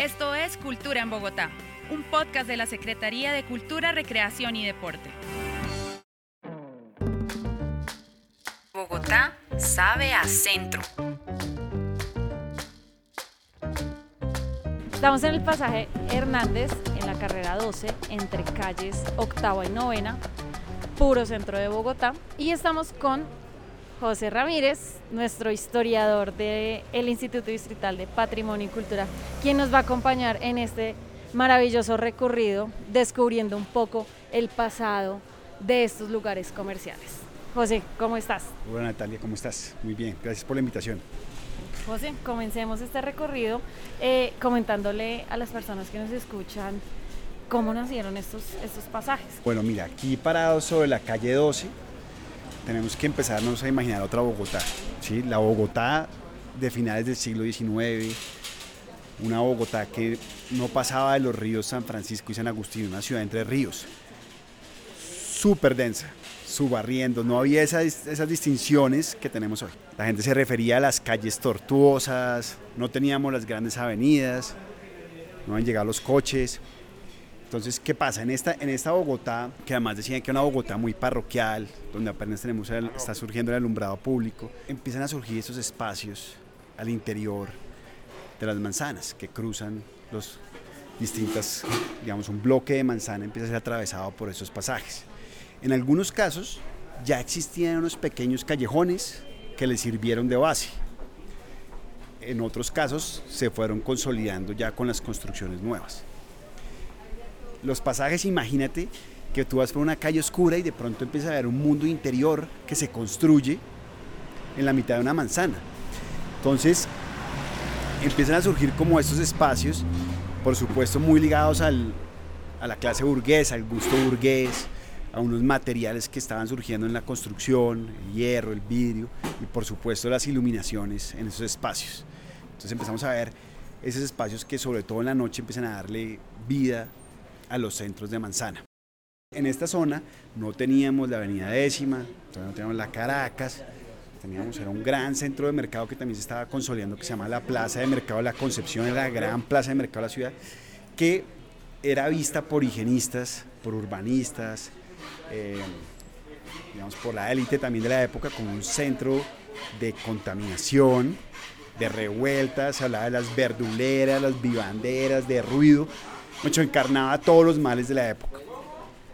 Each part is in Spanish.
Esto es Cultura en Bogotá, un podcast de la Secretaría de Cultura, Recreación y Deporte. Bogotá sabe a centro. Estamos en el pasaje Hernández, en la carrera 12, entre calles octava y novena, puro centro de Bogotá. Y estamos con José Ramírez, nuestro historiador del Instituto Distrital de Patrimonio y Cultura, quien nos va a acompañar en este maravilloso recorrido, descubriendo un poco el pasado de estos lugares comerciales. José, ¿cómo estás? Hola Natalia, ¿cómo estás? Muy bien, gracias por la invitación. José, comencemos este recorrido eh, comentándole a las personas que nos escuchan cómo nacieron estos, estos pasajes. Bueno, mira, aquí parados sobre la calle 12, tenemos que empezarnos a imaginar otra Bogotá. ¿sí? La Bogotá de finales del siglo XIX, una Bogotá que no pasaba de los ríos San Francisco y San Agustín, una ciudad entre ríos, súper densa, subarriendo, no había esas, distinciones que tenemos hoy. La gente se refería a las calles tortuosas, no teníamos las grandes avenidas, no han llegado los coches, entonces, ¿qué pasa? En esta, en esta Bogotá, que además decían que es una Bogotá muy parroquial, donde apenas tenemos está surgiendo el alumbrado público, empiezan a surgir esos espacios al interior de las manzanas que cruzan los distintas, digamos, un bloque de manzana empieza a ser atravesado por esos pasajes. En algunos casos ya existían unos pequeños callejones que le sirvieron de base. En otros casos se fueron consolidando ya con las construcciones nuevas los pasajes, imagínate que tú vas por una calle oscura y de pronto empieza a ver un mundo interior que se construye en la mitad de una manzana. Entonces empiezan a surgir como estos espacios, por supuesto muy ligados a la clase burguesa, al gusto burgués, a unos materiales que estaban surgiendo en la construcción, el hierro, el vidrio y por supuesto las iluminaciones en esos espacios. Entonces empezamos a ver esos espacios que sobre todo en la noche empiezan a darle vida a los centros de manzana. En esta zona no teníamos la avenida décima, no teníamos la Caracas, teníamos, era un gran centro de mercado que también se estaba consolidando, que se llama la Plaza de Mercado la Concepción, era la gran plaza de mercado de la ciudad, que era vista por higienistas, por urbanistas, eh, digamos, por la élite también de la época como un centro de contaminación, de revueltas, se hablaba de las verduleras, las vivanderas, de ruido, mucho encarnaba todos los males de la época,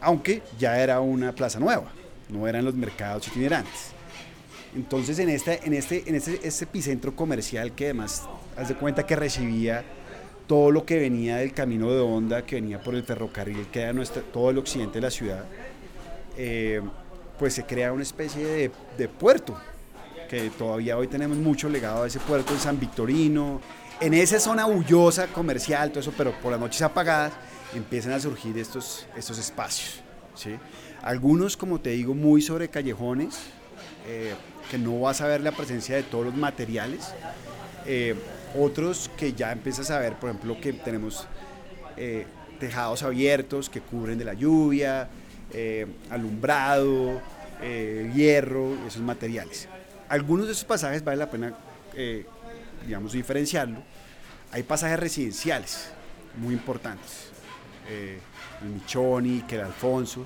aunque ya era una plaza nueva, no eran los mercados itinerantes. Entonces en este, en este, en este, este epicentro comercial que además, haz de cuenta que recibía todo lo que venía del camino de onda, que venía por el ferrocarril, que era nuestra, todo el occidente de la ciudad, eh, pues se crea una especie de, puerto, que todavía hoy tenemos mucho legado a ese puerto en San Victorino, en esa zona bullosa, comercial, todo eso, pero por las noches apagadas, empiezan a surgir estos, estos espacios. ¿sí? Algunos, como te digo, muy sobre callejones, eh, que no vas a ver la presencia de todos los materiales. Eh, otros que ya empiezas a ver, por ejemplo, que tenemos eh, tejados abiertos que cubren de la lluvia, alumbrado, hierro, esos materiales. Algunos de esos pasajes vale la pena digamos, diferenciarlo, hay pasajes residenciales muy importantes, eh, el Michoni, que el Alfonso,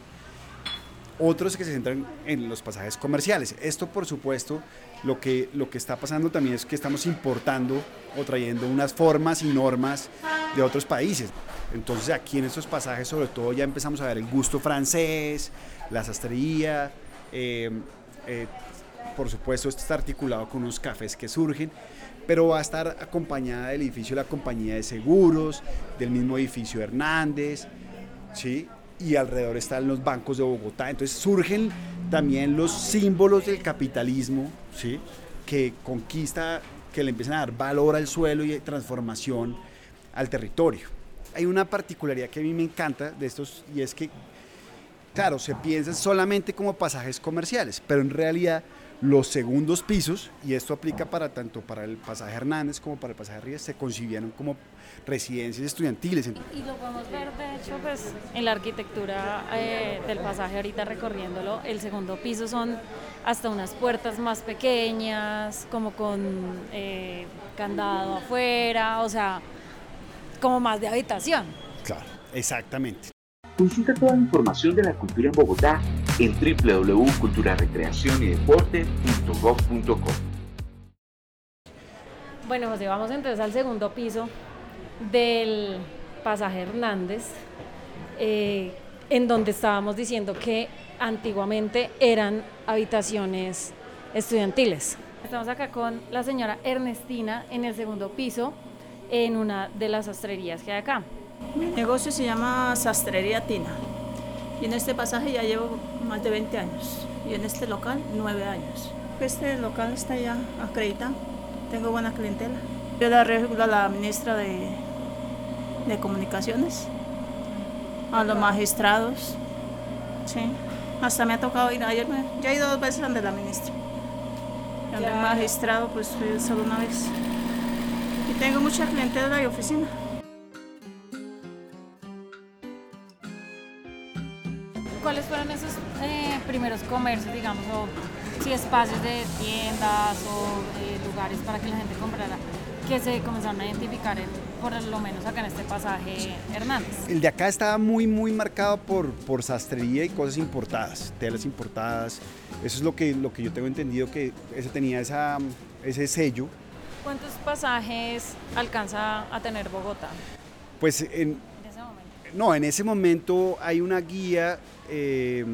otros que se centran en los pasajes comerciales. Esto, por supuesto, lo que, lo que está pasando también es que estamos importando o trayendo unas formas y normas de otros países. Entonces aquí en estos pasajes sobre todo ya empezamos a ver el gusto francés, la sastrería, eh, eh, por supuesto esto está articulado con unos cafés que surgen pero va a estar acompañada del edificio de la compañía de seguros, del mismo edificio Hernández, ¿sí? y alrededor están los bancos de Bogotá. Entonces surgen también los símbolos del capitalismo, ¿sí? que conquista, que le empiezan a dar valor al suelo y transformación al territorio. Hay una particularidad que a mí me encanta de estos y es que, claro, se piensa solamente como pasajes comerciales, pero en realidad los segundos pisos, y esto aplica para tanto para el pasaje Hernández como para el pasaje Ríos, se concibieron como residencias estudiantiles. Y lo podemos ver, de hecho, pues en la arquitectura eh, del pasaje ahorita recorriéndolo, el segundo piso son hasta unas puertas más pequeñas, como con eh, candado afuera, o sea, como más de habitación. Claro, exactamente. Consulta toda la información de la cultura en Bogotá en www.culturarecreacionydeporte.gov.co. Bueno, José, vamos entonces al segundo piso del pasaje Hernández, eh, en donde estábamos diciendo que antiguamente eran habitaciones estudiantiles. Estamos acá con la señora Ernestina en el segundo piso, en una de las sastrerías que hay acá. Mi negocio se llama Sastrería Tina y en este pasaje ya llevo más de 20 años y en este local 9 años. Este local está ya acreditado, tengo buena clientela. Yo la regula la ministra de, de Comunicaciones, a los magistrados, sí. Hasta me ha tocado ir, ayer me, ya he ido dos veces ante la ministra. Y ante el magistrado pues fui solo una vez. Y tengo mucha clientela y oficina. ¿Cuáles fueron esos eh, primeros comercios, digamos, o si espacios de tiendas o eh, lugares para que la gente comprara, que se comenzaron a identificar, en- por lo menos acá en este pasaje Hernández? El de acá estaba muy, muy marcado por, por sastrería y cosas importadas, telas importadas. Eso es lo que, lo que yo tengo entendido que ese tenía esa, ese sello. ¿Cuántos pasajes alcanza a tener Bogotá Pues en? No, en ese momento hay una guía, eh,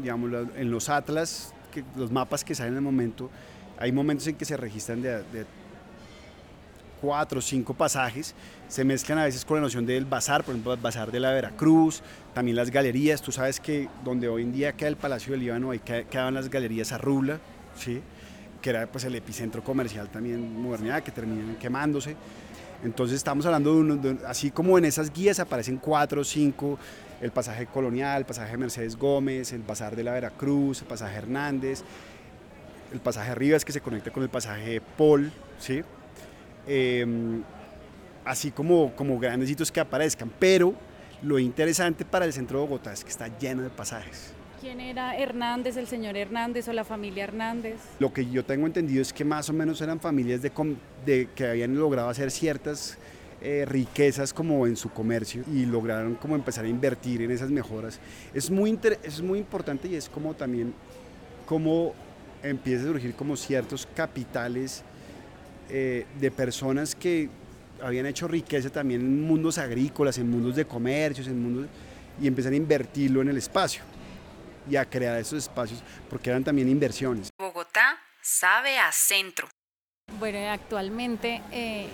digamos, la- en los atlas, los mapas que salen en el momento, hay momentos en que se registran de, cuatro o cinco pasajes, se mezclan a veces con la noción del bazar, por ejemplo, el bazar de la Veracruz, también las galerías, tú sabes que donde hoy en día queda el Palacio del Líbano, ahí queda- quedaban las galerías Arrula, ¿sí? que era pues el epicentro comercial también modernidad, que terminan quemándose. Entonces estamos hablando de, uno, así como en esas guías aparecen cuatro o cinco, el pasaje colonial, el pasaje Mercedes Gómez, el bazar de la Veracruz, el pasaje Hernández, el pasaje Rivas que se conecta con el pasaje Paul, ¿sí? Eh, así como, como grandes hitos que aparezcan, pero lo interesante para el centro de Bogotá es que está lleno de pasajes. ¿Quién era Hernández, el señor Hernández o la familia Hernández? Lo que yo tengo entendido es que más o menos eran familias de, que habían logrado hacer ciertas eh, riquezas como en su comercio y lograron como empezar a invertir en esas mejoras. Es muy, es muy importante y es como también como empieza a surgir como ciertos capitales eh, de personas que habían hecho riqueza también en mundos agrícolas, en mundos de comercios, en mundos y empiezan a invertirlo en el espacio y a crear esos espacios porque eran también inversiones. Bogotá sabe a centro. Bueno, y actualmente, eh,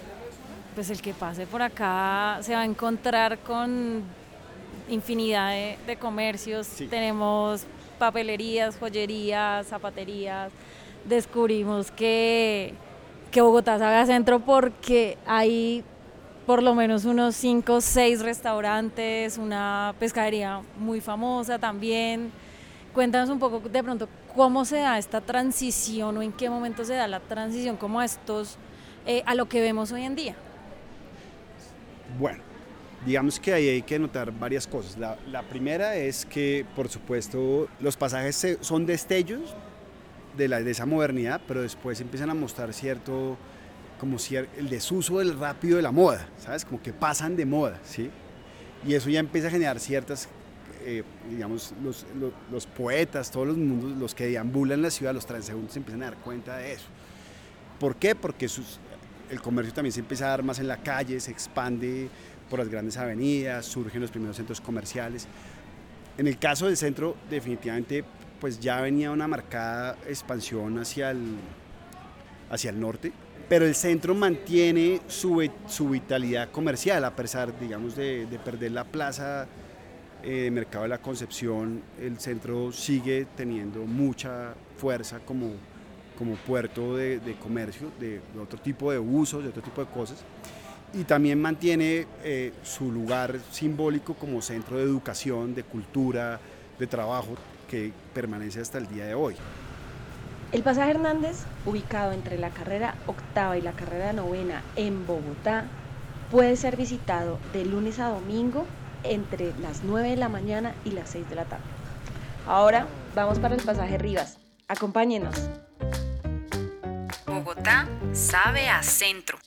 pues el que pase por acá se va a encontrar con infinidad de, de comercios. Sí. Tenemos papelerías, joyerías, zapaterías. Descubrimos que, que Bogotá sabe a centro porque hay por lo menos unos 5 o 6 restaurantes, una pescadería muy famosa también. Cuéntanos un poco de pronto cómo se da esta transición o en qué momento se da la transición como a estos, eh, a lo que vemos hoy en día. Bueno, digamos que ahí hay que notar varias cosas. La, primera es que, por supuesto, los pasajes son destellos de esa modernidad, pero después empiezan a mostrar cierto, como cier- el desuso del rápido de la moda, ¿sabes? Como que pasan de moda, ¿sí? Y eso ya empieza a generar ciertas, eh, digamos, los, los- los poetas, todos los mundos, los que deambulan la ciudad, los transeúntes se empiezan a dar cuenta de eso. ¿Por qué? Porque sus- el comercio también se empieza a dar más en la calle, se expande por las grandes avenidas, surgen los primeros centros comerciales. En el caso del centro, definitivamente, pues ya venía una marcada expansión hacia el, hacia el norte, pero el centro mantiene su, su vitalidad comercial, a pesar, digamos, de, de perder la plaza eh, Mercado de la Concepción, el centro sigue teniendo mucha fuerza como, como puerto de, comercio, de, de otro tipo de usos, de otro tipo de cosas. Y también mantiene eh, su lugar simbólico como centro de educación, de cultura, de trabajo, que permanece hasta el día de hoy. El pasaje Hernández, ubicado entre la carrera octava y la carrera novena en Bogotá, puede ser visitado de lunes a domingo entre las 9 de la mañana y las 6 de la tarde. Ahora vamos para el pasaje Rivas. Acompáñenos. Bogotá sabe a centro.